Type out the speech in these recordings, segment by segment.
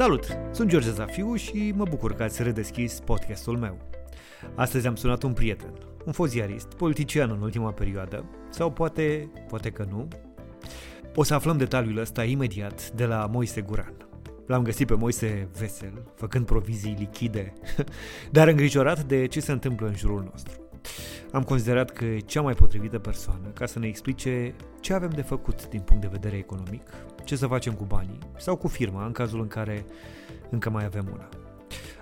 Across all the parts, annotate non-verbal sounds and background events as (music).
Salut! Sunt George Zafiu și mă bucur că ați redeschis podcastul meu. Astăzi am sunat un prieten, un fost ziarist, politician în ultima perioadă, sau poate, poate că nu. O să aflăm detaliul ăsta imediat de la Moise Guran. L-am găsit pe Moise vesel, făcând provizii lichide, (laughs) dar îngrijorat de ce se întâmplă în jurul nostru. Am considerat că e cea mai potrivită persoană ca să ne explice ce avem de făcut din punct de vedere economic, ce să facem cu banii sau cu firma în cazul în care încă mai avem una.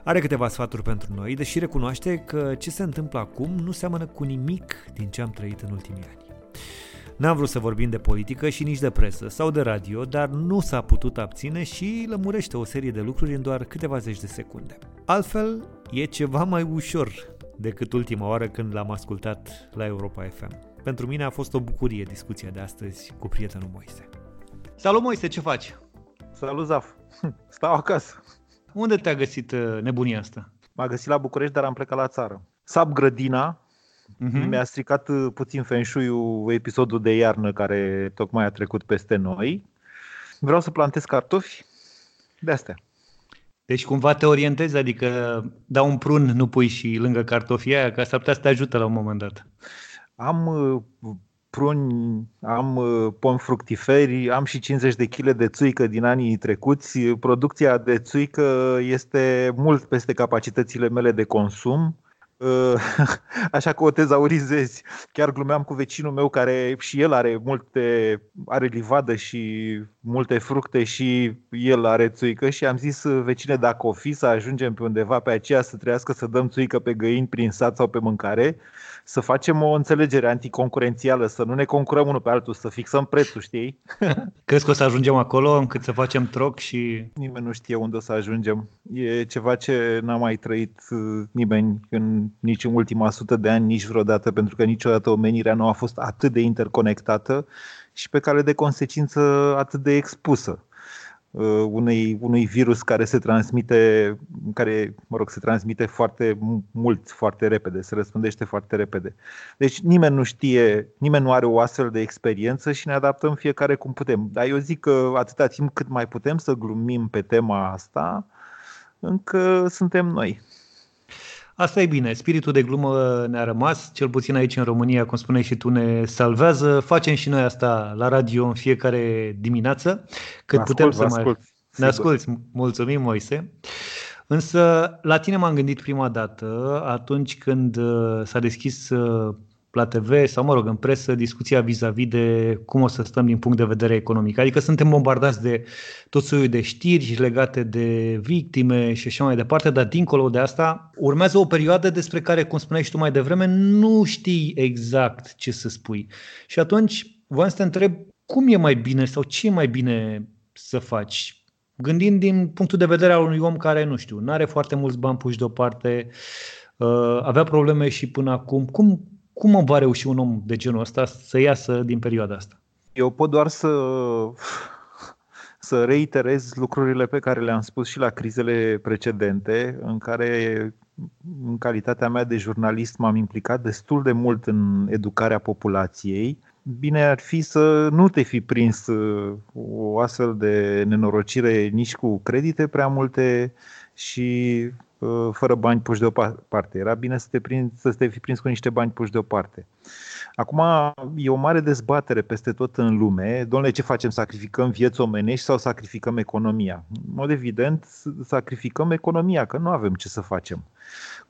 Are câteva sfaturi pentru noi, deși recunoaște că ce se întâmplă acum nu seamănă cu nimic din ce am trăit în ultimii ani. N-am vrut să vorbim de politică și nici de presă sau de radio, dar nu s-a putut abține și lămurește o serie de lucruri în doar câteva zeci de secunde. Altfel, e ceva mai ușor decât ultima oară când l-am ascultat la Europa FM. Pentru mine a fost o bucurie discuția de astăzi cu prietenul Moise. Salut Moise, ce faci? Salut Zaf, (laughs) stau acasă. Unde te-a găsit uh, nebunia asta? M-a găsit la București, dar am plecat la țară. Sab grădina, uh-huh. mi-a stricat uh, puțin fenșuiul episodul de iarnă care tocmai a trecut peste noi. Vreau să plantez cartofi, de astea. Deci cumva te orientezi, adică da un prun, nu pui și lângă cartofia aia, ca să putea să te ajute la un moment dat. Am uh, pruni, am uh, pom fructiferi, am și 50 de kg de țuică din anii trecuți. Producția de țuică este mult peste capacitățile mele de consum. Uh, (laughs) așa că o tezaurizezi. Chiar glumeam cu vecinul meu care și el are multe, are livadă și multe fructe și el are țuică și am zis vecine dacă o fi să ajungem pe undeva pe aceea să trăiască să dăm țuică pe găini prin sat sau pe mâncare, să facem o înțelegere anticoncurențială, să nu ne concurăm unul pe altul, să fixăm prețul, știi? (laughs) Crezi că o să ajungem acolo încât să facem troc și... Nimeni nu știe unde o să ajungem. E ceva ce n-a mai trăit uh, nimeni în nici în ultima sută de ani, nici vreodată, pentru că niciodată omenirea nu a fost atât de interconectată și pe care de consecință atât de expusă. Uh, unei, unui virus care se transmite, care, mă rog, se transmite foarte mult, foarte repede, se răspândește foarte repede. Deci nimeni nu știe, nimeni nu are o astfel de experiență și ne adaptăm fiecare cum putem. Dar eu zic că atâta timp cât mai putem să glumim pe tema asta, încă suntem noi. Asta e bine, spiritul de glumă ne-a rămas, cel puțin aici în România, cum spuneai și tu, ne salvează. Facem și noi asta la radio în fiecare dimineață, cât ascult, putem să mai... Ascult, ne asculți, mulțumim Moise. Însă la tine m-am gândit prima dată atunci când uh, s-a deschis uh, la TV sau, mă rog, în presă discuția vis-a-vis de cum o să stăm din punct de vedere economic. Adică suntem bombardați de tot soiul de știri legate de victime și așa mai departe, dar dincolo de asta urmează o perioadă despre care, cum spuneai și tu mai devreme, nu știi exact ce să spui. Și atunci voiam să te întreb cum e mai bine sau ce e mai bine să faci? Gândind din punctul de vedere al unui om care, nu știu, nu are foarte mulți bani puși deoparte, uh, avea probleme și până acum. Cum, cum va reuși un om de genul ăsta să iasă din perioada asta? Eu pot doar să, să reiterez lucrurile pe care le-am spus și la crizele precedente, în care, în calitatea mea de jurnalist, m-am implicat destul de mult în educarea populației. Bine ar fi să nu te fi prins uh, o astfel de nenorocire nici cu credite prea multe și Uh, fără bani puși deoparte. Era bine să te, prind, să te fi prins cu niște bani puși deoparte. Acum e o mare dezbatere peste tot în lume. Domnule, ce facem? Sacrificăm vieți omenești sau sacrificăm economia? În mod evident, sacrificăm economia, că nu avem ce să facem.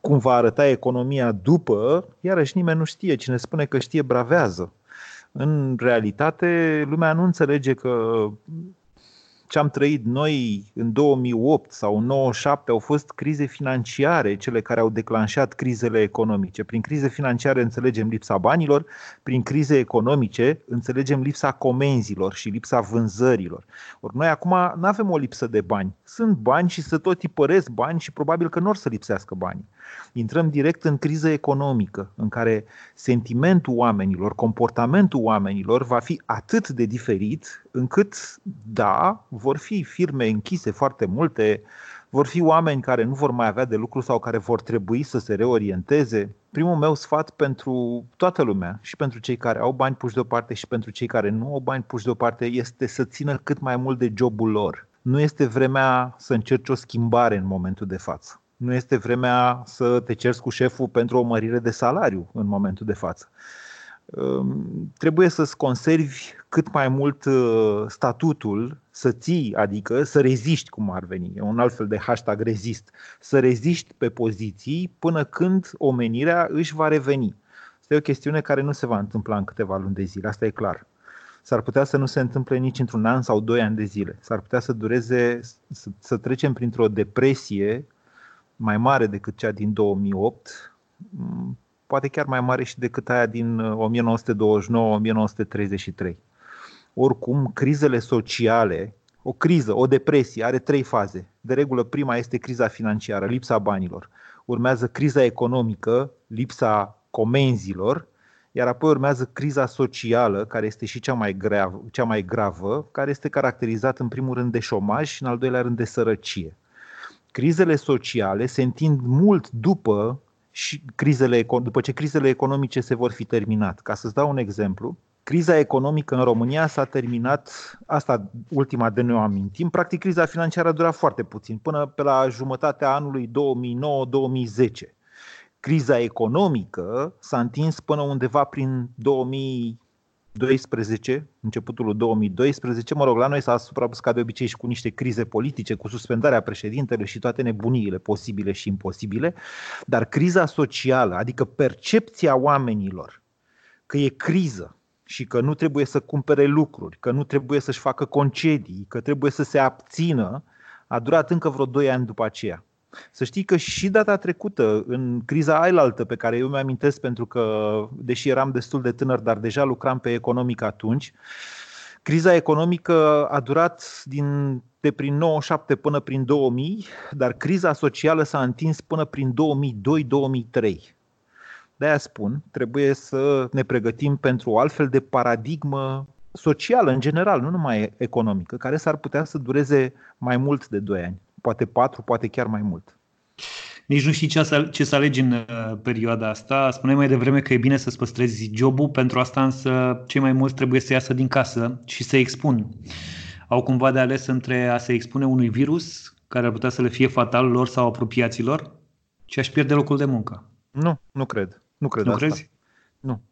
Cum va arăta economia după, iarăși nimeni nu știe. Cine spune că știe, bravează. În realitate, lumea nu înțelege că ce am trăit noi în 2008 sau în 2007 au fost crize financiare cele care au declanșat crizele economice. Prin crize financiare înțelegem lipsa banilor, prin crize economice înțelegem lipsa comenzilor și lipsa vânzărilor. Ori noi acum nu avem o lipsă de bani. Sunt bani și să tot tipăresc bani și probabil că nu or să lipsească bani. Intrăm direct în criză economică, în care sentimentul oamenilor, comportamentul oamenilor va fi atât de diferit încât, da, vor fi firme închise foarte multe, vor fi oameni care nu vor mai avea de lucru sau care vor trebui să se reorienteze. Primul meu sfat pentru toată lumea, și pentru cei care au bani puși deoparte și pentru cei care nu au bani puși deoparte, este să țină cât mai mult de jobul lor. Nu este vremea să încerci o schimbare în momentul de față. Nu este vremea să te cerți cu șeful pentru o mărire de salariu în momentul de față. Trebuie să-ți conservi cât mai mult uh, statutul, să ții, adică să reziști cum ar veni. E un alt fel de hashtag rezist. Să reziști pe poziții până când omenirea își va reveni. Asta e o chestiune care nu se va întâmpla în câteva luni de zile, asta e clar. S-ar putea să nu se întâmple nici într-un an sau doi ani de zile. S-ar putea să dureze, să, să trecem printr-o depresie mai mare decât cea din 2008, mm, poate chiar mai mare și decât aia din 1929-1933. Uh, Oricum, crizele sociale, o criză, o depresie, are trei faze. De regulă, prima este criza financiară, lipsa banilor. Urmează criza economică, lipsa comenzilor, iar apoi urmează criza socială, care este și cea mai, gravă, cea mai gravă, care este caracterizată în primul rând de șomaj și în al doilea rând de sărăcie. Crizele sociale se întind mult după, și crizele, după ce crizele economice se vor fi terminat. Ca să-ți dau un exemplu, criza economică în România s-a terminat, asta ultima de ne o amintim, practic criza financiară a durat foarte puțin, până pe la jumătatea anului 2009-2010 criza economică s-a întins până undeva prin 2012, începutul 2012, mă rog, la noi s-a suprapus ca de obicei și cu niște crize politice, cu suspendarea președintelui și toate nebuniile posibile și imposibile, dar criza socială, adică percepția oamenilor că e criză și că nu trebuie să cumpere lucruri, că nu trebuie să-și facă concedii, că trebuie să se abțină, a durat încă vreo 2 ani după aceea. Să știi că și data trecută, în criza ailaltă pe care eu mi-amintesc pentru că, deși eram destul de tânăr, dar deja lucram pe economic atunci, criza economică a durat din, de prin 97 până prin 2000, dar criza socială s-a întins până prin 2002-2003. De-aia spun, trebuie să ne pregătim pentru o altfel de paradigmă socială în general, nu numai economică, care s-ar putea să dureze mai mult de 2 ani poate patru, poate chiar mai mult. Nici nu știi ce să, ce să alegi în uh, perioada asta. Spuneai mai devreme că e bine să-ți păstrezi jobul, pentru asta însă cei mai mulți trebuie să iasă din casă și să expun. Au cumva de ales între a se expune unui virus care ar putea să le fie fatal lor sau apropiaților și aș pierde locul de muncă. Nu, nu cred. Nu cred nu asta. crezi? Nu.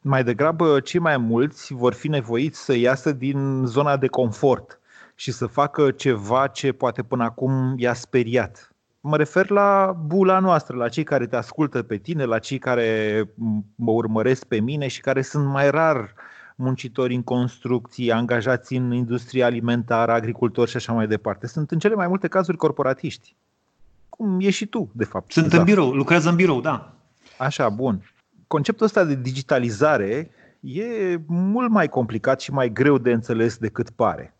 Mai degrabă, cei mai mulți vor fi nevoiți să iasă din zona de confort și să facă ceva ce poate până acum i-a speriat. Mă refer la bula noastră, la cei care te ascultă pe tine, la cei care mă urmăresc pe mine și care sunt mai rar muncitori în construcții, angajați în industria alimentară, agricultori și așa mai departe. Sunt în cele mai multe cazuri corporatiști. Cum e și tu, de fapt. Sunt în birou, lucrează în birou, da. Așa, bun. Conceptul ăsta de digitalizare e mult mai complicat și mai greu de înțeles decât pare.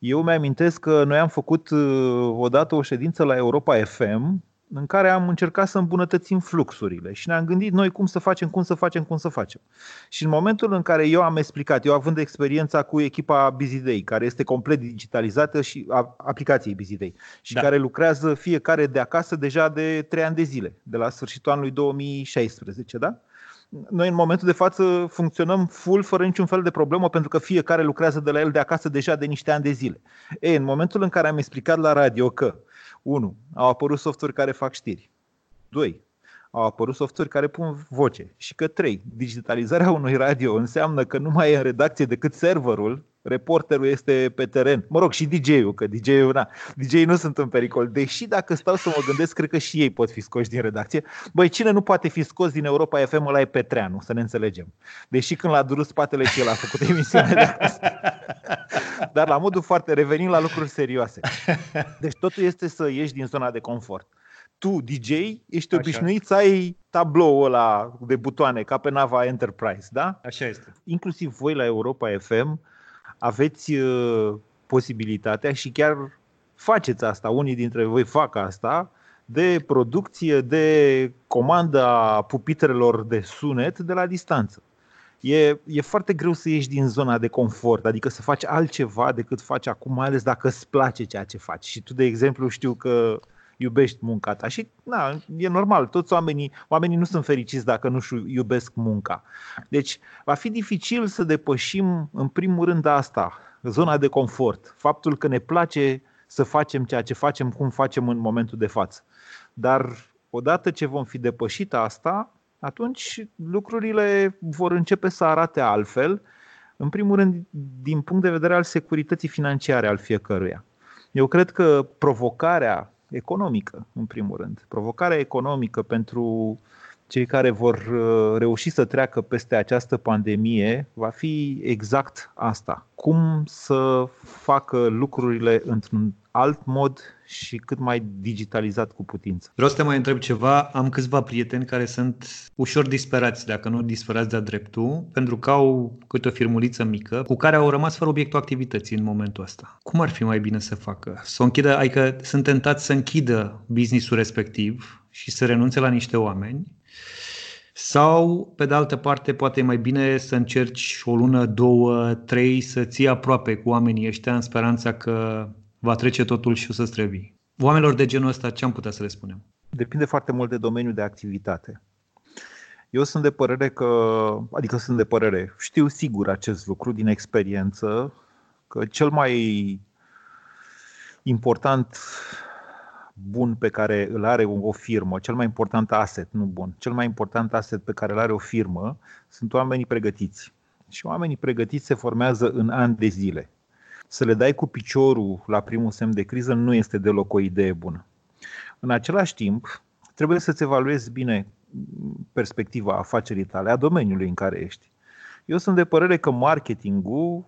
Eu mi-amintesc că noi am făcut uh, odată o ședință la Europa FM în care am încercat să îmbunătățim fluxurile și ne-am gândit noi cum să facem, cum să facem, cum să facem. Și în momentul în care eu am explicat, eu având experiența cu echipa BusyDay, care este complet digitalizată și aplicației BusyDay și da. care lucrează fiecare de acasă deja de 3 ani de zile, de la sfârșitul anului 2016, da? Noi în momentul de față funcționăm full fără niciun fel de problemă pentru că fiecare lucrează de la el de acasă deja de niște ani de zile. E, în momentul în care am explicat la radio că 1. Au apărut softuri care fac știri. 2 au apărut softuri care pun voce. Și că trei, digitalizarea unui radio înseamnă că nu mai e în redacție decât serverul, reporterul este pe teren. Mă rog, și DJ-ul, că DJ-ul, na, DJ-ii nu sunt în pericol. Deși dacă stau să mă gândesc, cred că și ei pot fi scoși din redacție. Băi, cine nu poate fi scos din Europa FM ăla e Petreanu, să ne înțelegem. Deși când l-a durut spatele și el a făcut emisiune de acasă. (laughs) Dar la modul foarte, revenim la lucruri serioase. Deci totul este să ieși din zona de confort tu, DJ, ești Așa. obișnuit să ai tabloul ăla de butoane, ca pe nava Enterprise, da? Așa este. Inclusiv voi la Europa FM aveți uh, posibilitatea și chiar faceți asta, unii dintre voi fac asta, de producție, de comanda pupitrelor de sunet de la distanță. E, e foarte greu să ieși din zona de confort, adică să faci altceva decât faci acum, mai ales dacă îți place ceea ce faci. Și tu, de exemplu, știu că iubești munca ta. Și na, e normal, toți oamenii, oamenii nu sunt fericiți dacă nu-și iubesc munca. Deci va fi dificil să depășim în primul rând asta, zona de confort, faptul că ne place să facem ceea ce facem, cum facem în momentul de față. Dar odată ce vom fi depășit asta, atunci lucrurile vor începe să arate altfel, în primul rând din punct de vedere al securității financiare al fiecăruia. Eu cred că provocarea economică, în primul rând, provocarea economică pentru cei care vor uh, reuși să treacă peste această pandemie va fi exact asta. Cum să facă lucrurile într-un alt mod și cât mai digitalizat cu putință. Vreau să te mai întreb ceva. Am câțiva prieteni care sunt ușor disperați, dacă nu disperați de-a dreptul, pentru că au câte o firmuliță mică cu care au rămas fără obiectul activității în momentul ăsta. Cum ar fi mai bine să facă? Să o închidă, adică sunt tentați să închidă businessul respectiv și să renunțe la niște oameni sau, pe de altă parte, poate e mai bine să încerci o lună, două, trei, să ții aproape cu oamenii ăștia în speranța că va trece totul și o să străvii. Oamenilor de genul ăsta, ce am putea să le spunem? Depinde foarte mult de domeniul de activitate. Eu sunt de părere că, adică sunt de părere, știu sigur acest lucru din experiență, că cel mai important bun pe care îl are o firmă, cel mai important asset, nu bun, cel mai important asset pe care îl are o firmă sunt oamenii pregătiți. Și oamenii pregătiți se formează în ani de zile. Să le dai cu piciorul la primul semn de criză nu este deloc o idee bună. În același timp, trebuie să-ți evaluezi bine perspectiva afacerii tale, a domeniului în care ești. Eu sunt de părere că marketingul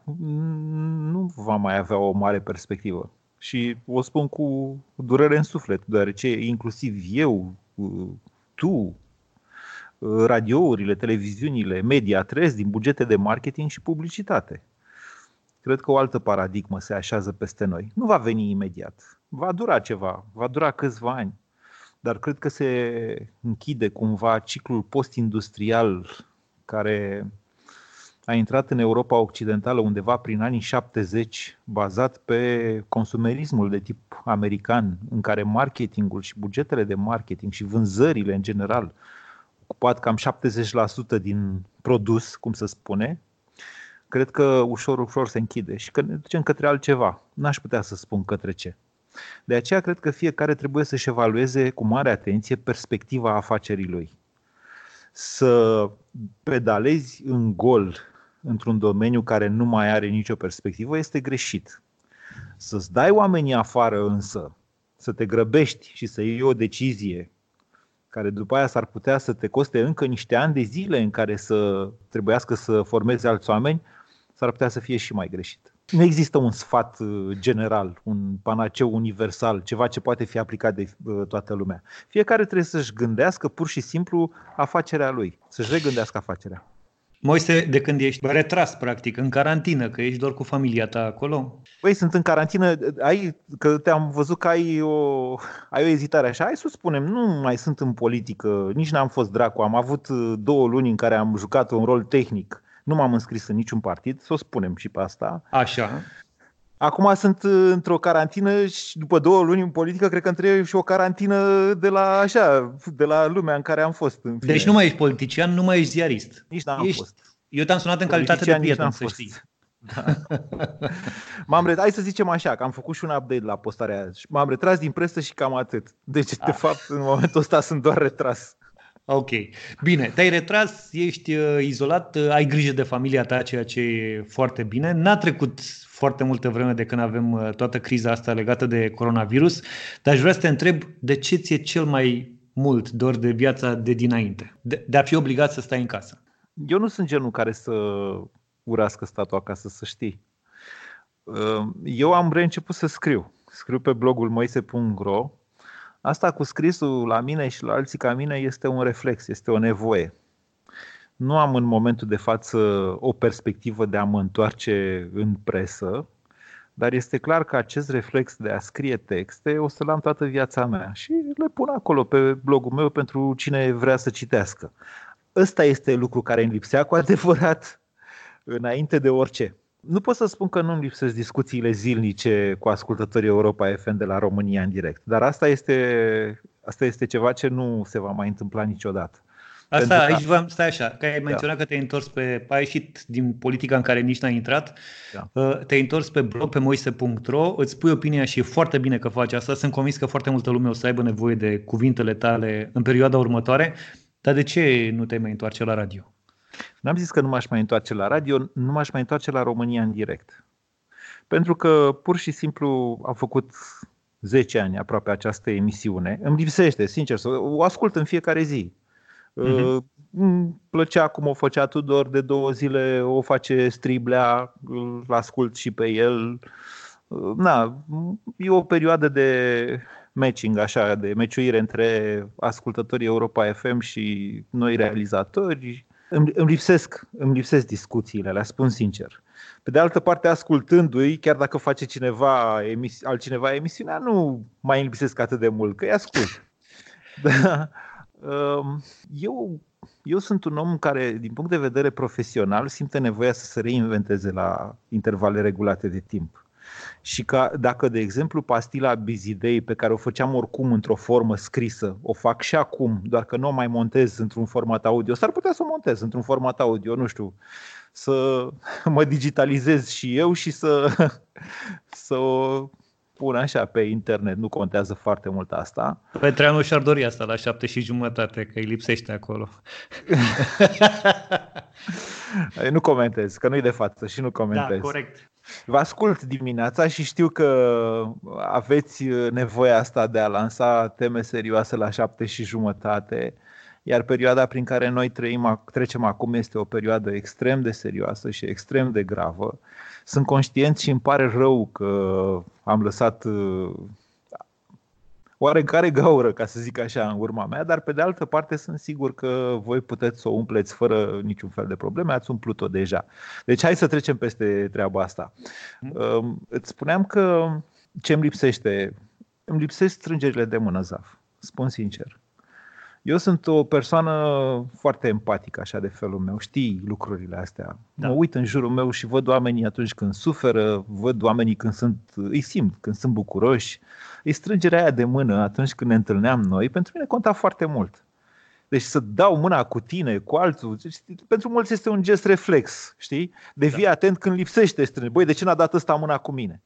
nu va mai avea o mare perspectivă. Și o spun cu durere în suflet, deoarece inclusiv eu, tu, radiourile, televiziunile, media trăiesc din bugete de marketing și publicitate. Cred că o altă paradigmă se așează peste noi. Nu va veni imediat. Va dura ceva, va dura câțiva ani. Dar cred că se închide cumva ciclul post-industrial care a intrat în Europa Occidentală undeva prin anii 70, bazat pe consumerismul de tip american, în care marketingul și bugetele de marketing și vânzările în general ocupat cam 70% din produs, cum se spune, cred că ușor, ușor se închide și că ne ducem către altceva. N-aș putea să spun către ce. De aceea cred că fiecare trebuie să-și evalueze cu mare atenție perspectiva afacerii lui. Să pedalezi în gol într-un domeniu care nu mai are nicio perspectivă este greșit. Să-ți dai oamenii afară însă, să te grăbești și să iei o decizie care după aia s-ar putea să te coste încă niște ani de zile în care să trebuiască să formezi alți oameni, s-ar putea să fie și mai greșit. Nu există un sfat uh, general, un panaceu universal, ceva ce poate fi aplicat de uh, toată lumea. Fiecare trebuie să-și gândească pur și simplu afacerea lui, să-și regândească afacerea. Moise, de când ești retras, practic, în carantină, că ești doar cu familia ta acolo? Păi, sunt în carantină, ai, că te-am văzut că ai o, ai o ezitare așa, hai să spunem, nu mai sunt în politică, nici n-am fost dracu, am avut uh, două luni în care am jucat un rol tehnic, nu m-am înscris în niciun partid, să o spunem și pe asta. Așa. Acum sunt uh, într-o carantină și după două luni în politică, cred că îmi trebuie și o carantină de la așa, de la lumea în care am fost. În fine. Deci nu mai ești politician, nu mai ești ziarist. Nici n-am ești... fost. Eu te-am sunat în calitate de prieten, să știi. Da. (laughs) m-am retras, hai să zicem așa, că am făcut și un update la postarea aia. M-am retras din presă și cam atât. Deci, A. de ah. fapt, în momentul ăsta sunt doar retras. Ok. Bine, te-ai retras, ești uh, izolat, uh, ai grijă de familia ta, ceea ce e foarte bine. N-a trecut foarte multă vreme de când avem uh, toată criza asta legată de coronavirus, dar aș vrea să te întreb de ce ți-e cel mai mult dor de viața de dinainte, de, de a fi obligat să stai în casă? Eu nu sunt genul care să urască statul acasă, să știi. Uh, eu am reînceput să scriu. Scriu pe blogul moise.ro. Asta cu scrisul la mine și la alții ca mine este un reflex, este o nevoie. Nu am în momentul de față o perspectivă de a mă întoarce în presă, dar este clar că acest reflex de a scrie texte o să-l am toată viața mea și le pun acolo pe blogul meu pentru cine vrea să citească. Ăsta este lucru care îmi lipsea cu adevărat înainte de orice. Nu pot să spun că nu îmi lipsesc discuțiile zilnice cu ascultătorii Europa FM de la România în direct, dar asta este, asta este ceva ce nu se va mai întâmpla niciodată. Asta Pentru aici că... stai așa, că ai da. menționat da. că te-ai întors pe, ai ieșit din politica în care nici n-ai intrat, da. Uh, te-ai întors pe blog pe moise.ro, îți pui opinia și e foarte bine că faci asta, sunt convins că foarte multă lume o să aibă nevoie de cuvintele tale în perioada următoare, dar de ce nu te mai întoarce la radio? N-am zis că nu m-aș mai întoarce la radio, nu m-aș mai întoarce la România în direct. Pentru că pur și simplu au făcut 10 ani aproape această emisiune. Îmi lipsește, sincer, să o ascult în fiecare zi. Uh-huh. Îmi plăcea cum o făcea Tudor de două zile, o face Striblea, îl ascult și pe el. Uh, na, e o perioadă de matching, așa, de meciuire între ascultătorii Europa FM și noi realizatori. Îmi, îmi, lipsesc, îmi lipsesc discuțiile, le spun sincer. Pe de altă parte, ascultându-i, chiar dacă face cineva, emis, altcineva emisiunea, nu mai îmi lipsesc atât de mult, că îi ascult. (laughs) Da. Um, eu, eu sunt un om care, din punct de vedere profesional, simte nevoia să se reinventeze la intervale regulate de timp. Și că dacă, de exemplu, pastila Bizidei, pe care o făceam oricum într-o formă scrisă, o fac și acum, doar că nu o mai montez într-un format audio, s-ar putea să o montez într-un format audio, nu știu, să (laughs) mă digitalizez și eu și să, (laughs) să o pun așa pe internet, nu contează foarte mult asta. Petreanu și-ar dori asta la șapte și jumătate, că îi lipsește acolo. (laughs) nu comentez, că nu-i de față și nu comentez. Da, corect. Vă ascult dimineața și știu că aveți nevoia asta de a lansa teme serioase la șapte și jumătate, iar perioada prin care noi trăim, trecem acum este o perioadă extrem de serioasă și extrem de gravă. Sunt conștient și îmi pare rău că am lăsat uh, oarecare gaură, ca să zic așa, în urma mea, dar pe de altă parte sunt sigur că voi puteți să o umpleți fără niciun fel de probleme, ați umplut-o deja. Deci hai să trecem peste treaba asta. Um, îți spuneam că ce îmi lipsește? Îmi lipsesc strângerile de mână, Zaf, spun sincer. Eu sunt o persoană foarte empatică, așa de felul meu. Știi lucrurile astea. Da. Mă uit în jurul meu și văd oamenii atunci când suferă, văd oamenii când sunt, îi simt, când sunt bucuroși. Îi strângerea aia de mână atunci când ne întâlneam noi, pentru mine conta foarte mult. Deci să dau mâna cu tine, cu altul, deci, pentru mulți este un gest reflex, știi? De fii da. atent când lipsește strângerea. Băi, de ce n-a dat ăsta mâna cu mine?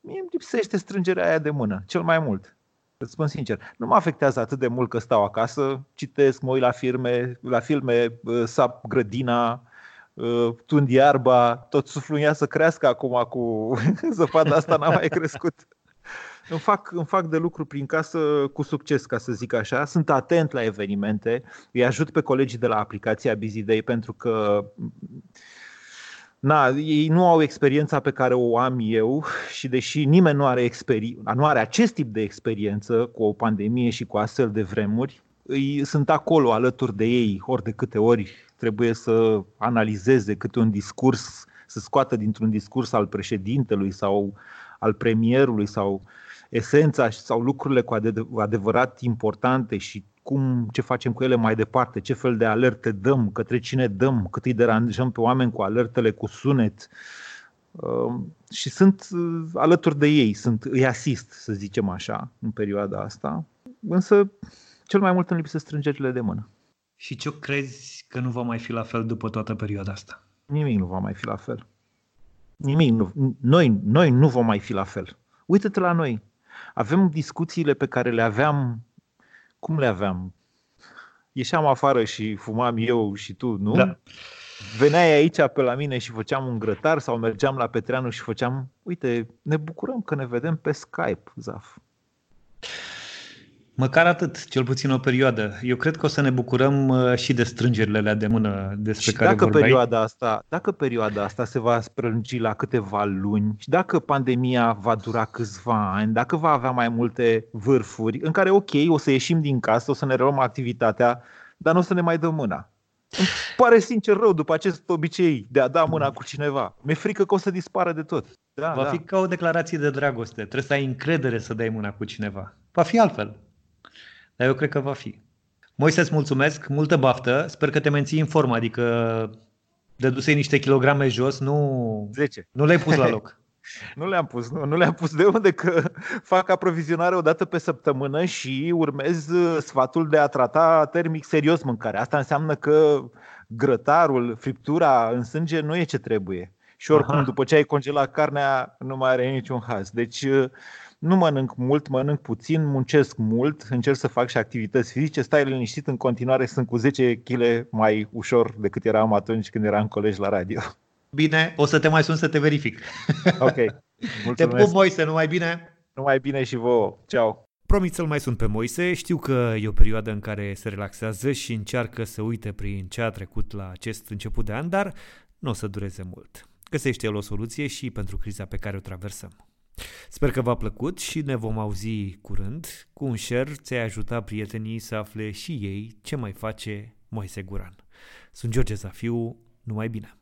Mie îmi lipsește strângerea aia de mână, cel mai mult. Îți spun sincer, nu mă afectează atât de mult că stau acasă, citesc, mă uit la filme, la filme sap grădina, tund iarba, tot suflul să crească acum cu (laughs) zăpada asta n-a mai crescut. Îmi fac, îmi fac de lucru prin casă cu succes, ca să zic așa. Sunt atent la evenimente, îi ajut pe colegii de la aplicația Busy Day pentru că Na, ei nu au experiența pe care o am eu și deși nimeni nu are, experi- nu are acest tip de experiență cu o pandemie și cu astfel de vremuri, îi, sunt acolo alături de ei ori de câte ori trebuie să analizeze câte un discurs, să scoată dintr-un discurs al președintelui sau al premierului sau esența sau lucrurile cu adevărat importante și cum, ce facem cu ele mai departe, ce fel de alerte dăm, către cine dăm, cât îi deranjăm pe oameni cu alertele cu sunet. Um, și sunt uh, alături de ei, sunt, îi asist, să zicem așa, în perioada asta. Însă, cel mai mult îmi lipsesc strângerile de mână. Și ce crezi că nu va mai fi la fel după toată perioada asta? Nimic nu va mai fi la fel. Nimic nu. Noi, noi nu vom mai fi la fel. Uită-te la noi. Avem discuțiile pe care le aveam cum le aveam? Ieșeam afară și fumam eu și tu, nu? Da. Veneai aici pe la mine și făceam un grătar sau mergeam la Petreanu și făceam, uite, ne bucurăm că ne vedem pe Skype, Zaf. Măcar atât, cel puțin o perioadă. Eu cred că o să ne bucurăm uh, și de strângerile alea de mână despre și care dacă vorbeai. perioada asta, dacă perioada asta se va sprângi la câteva luni și dacă pandemia va dura câțiva ani, dacă va avea mai multe vârfuri în care, ok, o să ieșim din casă, o să ne reluăm activitatea, dar nu o să ne mai dăm mâna. Îmi pare sincer rău după acest obicei de a da mâna cu cineva. Mi-e frică că o să dispară de tot. Da, va da. fi ca o declarație de dragoste. Trebuie să ai încredere să dai mâna cu cineva. Va fi altfel. Dar eu cred că va fi. Moise, îți mulțumesc, multă baftă, sper că te menții în formă, adică dădusei niște kilograme jos, nu, 10. nu le-ai pus la loc. (laughs) Nu le-am pus, nu, nu le-am pus de unde că fac aprovizionare o dată pe săptămână și urmez uh, sfatul de a trata termic serios mâncarea. Asta înseamnă că grătarul, friptura în sânge nu e ce trebuie. Și oricum, Aha. după ce ai congelat carnea, nu mai are niciun haz. Deci uh, nu mănânc mult, mănânc puțin, muncesc mult, încerc să fac și activități fizice, stai liniștit, în continuare sunt cu 10 kg mai ușor decât eram atunci când eram colegi la radio. Bine, o să te mai sun să te verific. Ok. (laughs) Mulțumesc. Te pup, Moise, numai bine? Numai bine și vouă. Ceau. Promit să-l mai sun pe Moise, știu că e o perioadă în care se relaxează și încearcă să uite prin ce a trecut la acest început de an, dar nu o să dureze mult. Găsește el o soluție și pentru criza pe care o traversăm. Sper că v-a plăcut și ne vom auzi curând. Cu un share ți-ai ajuta prietenii să afle și ei ce mai face Moise Guran. Sunt George Zafiu, numai bine!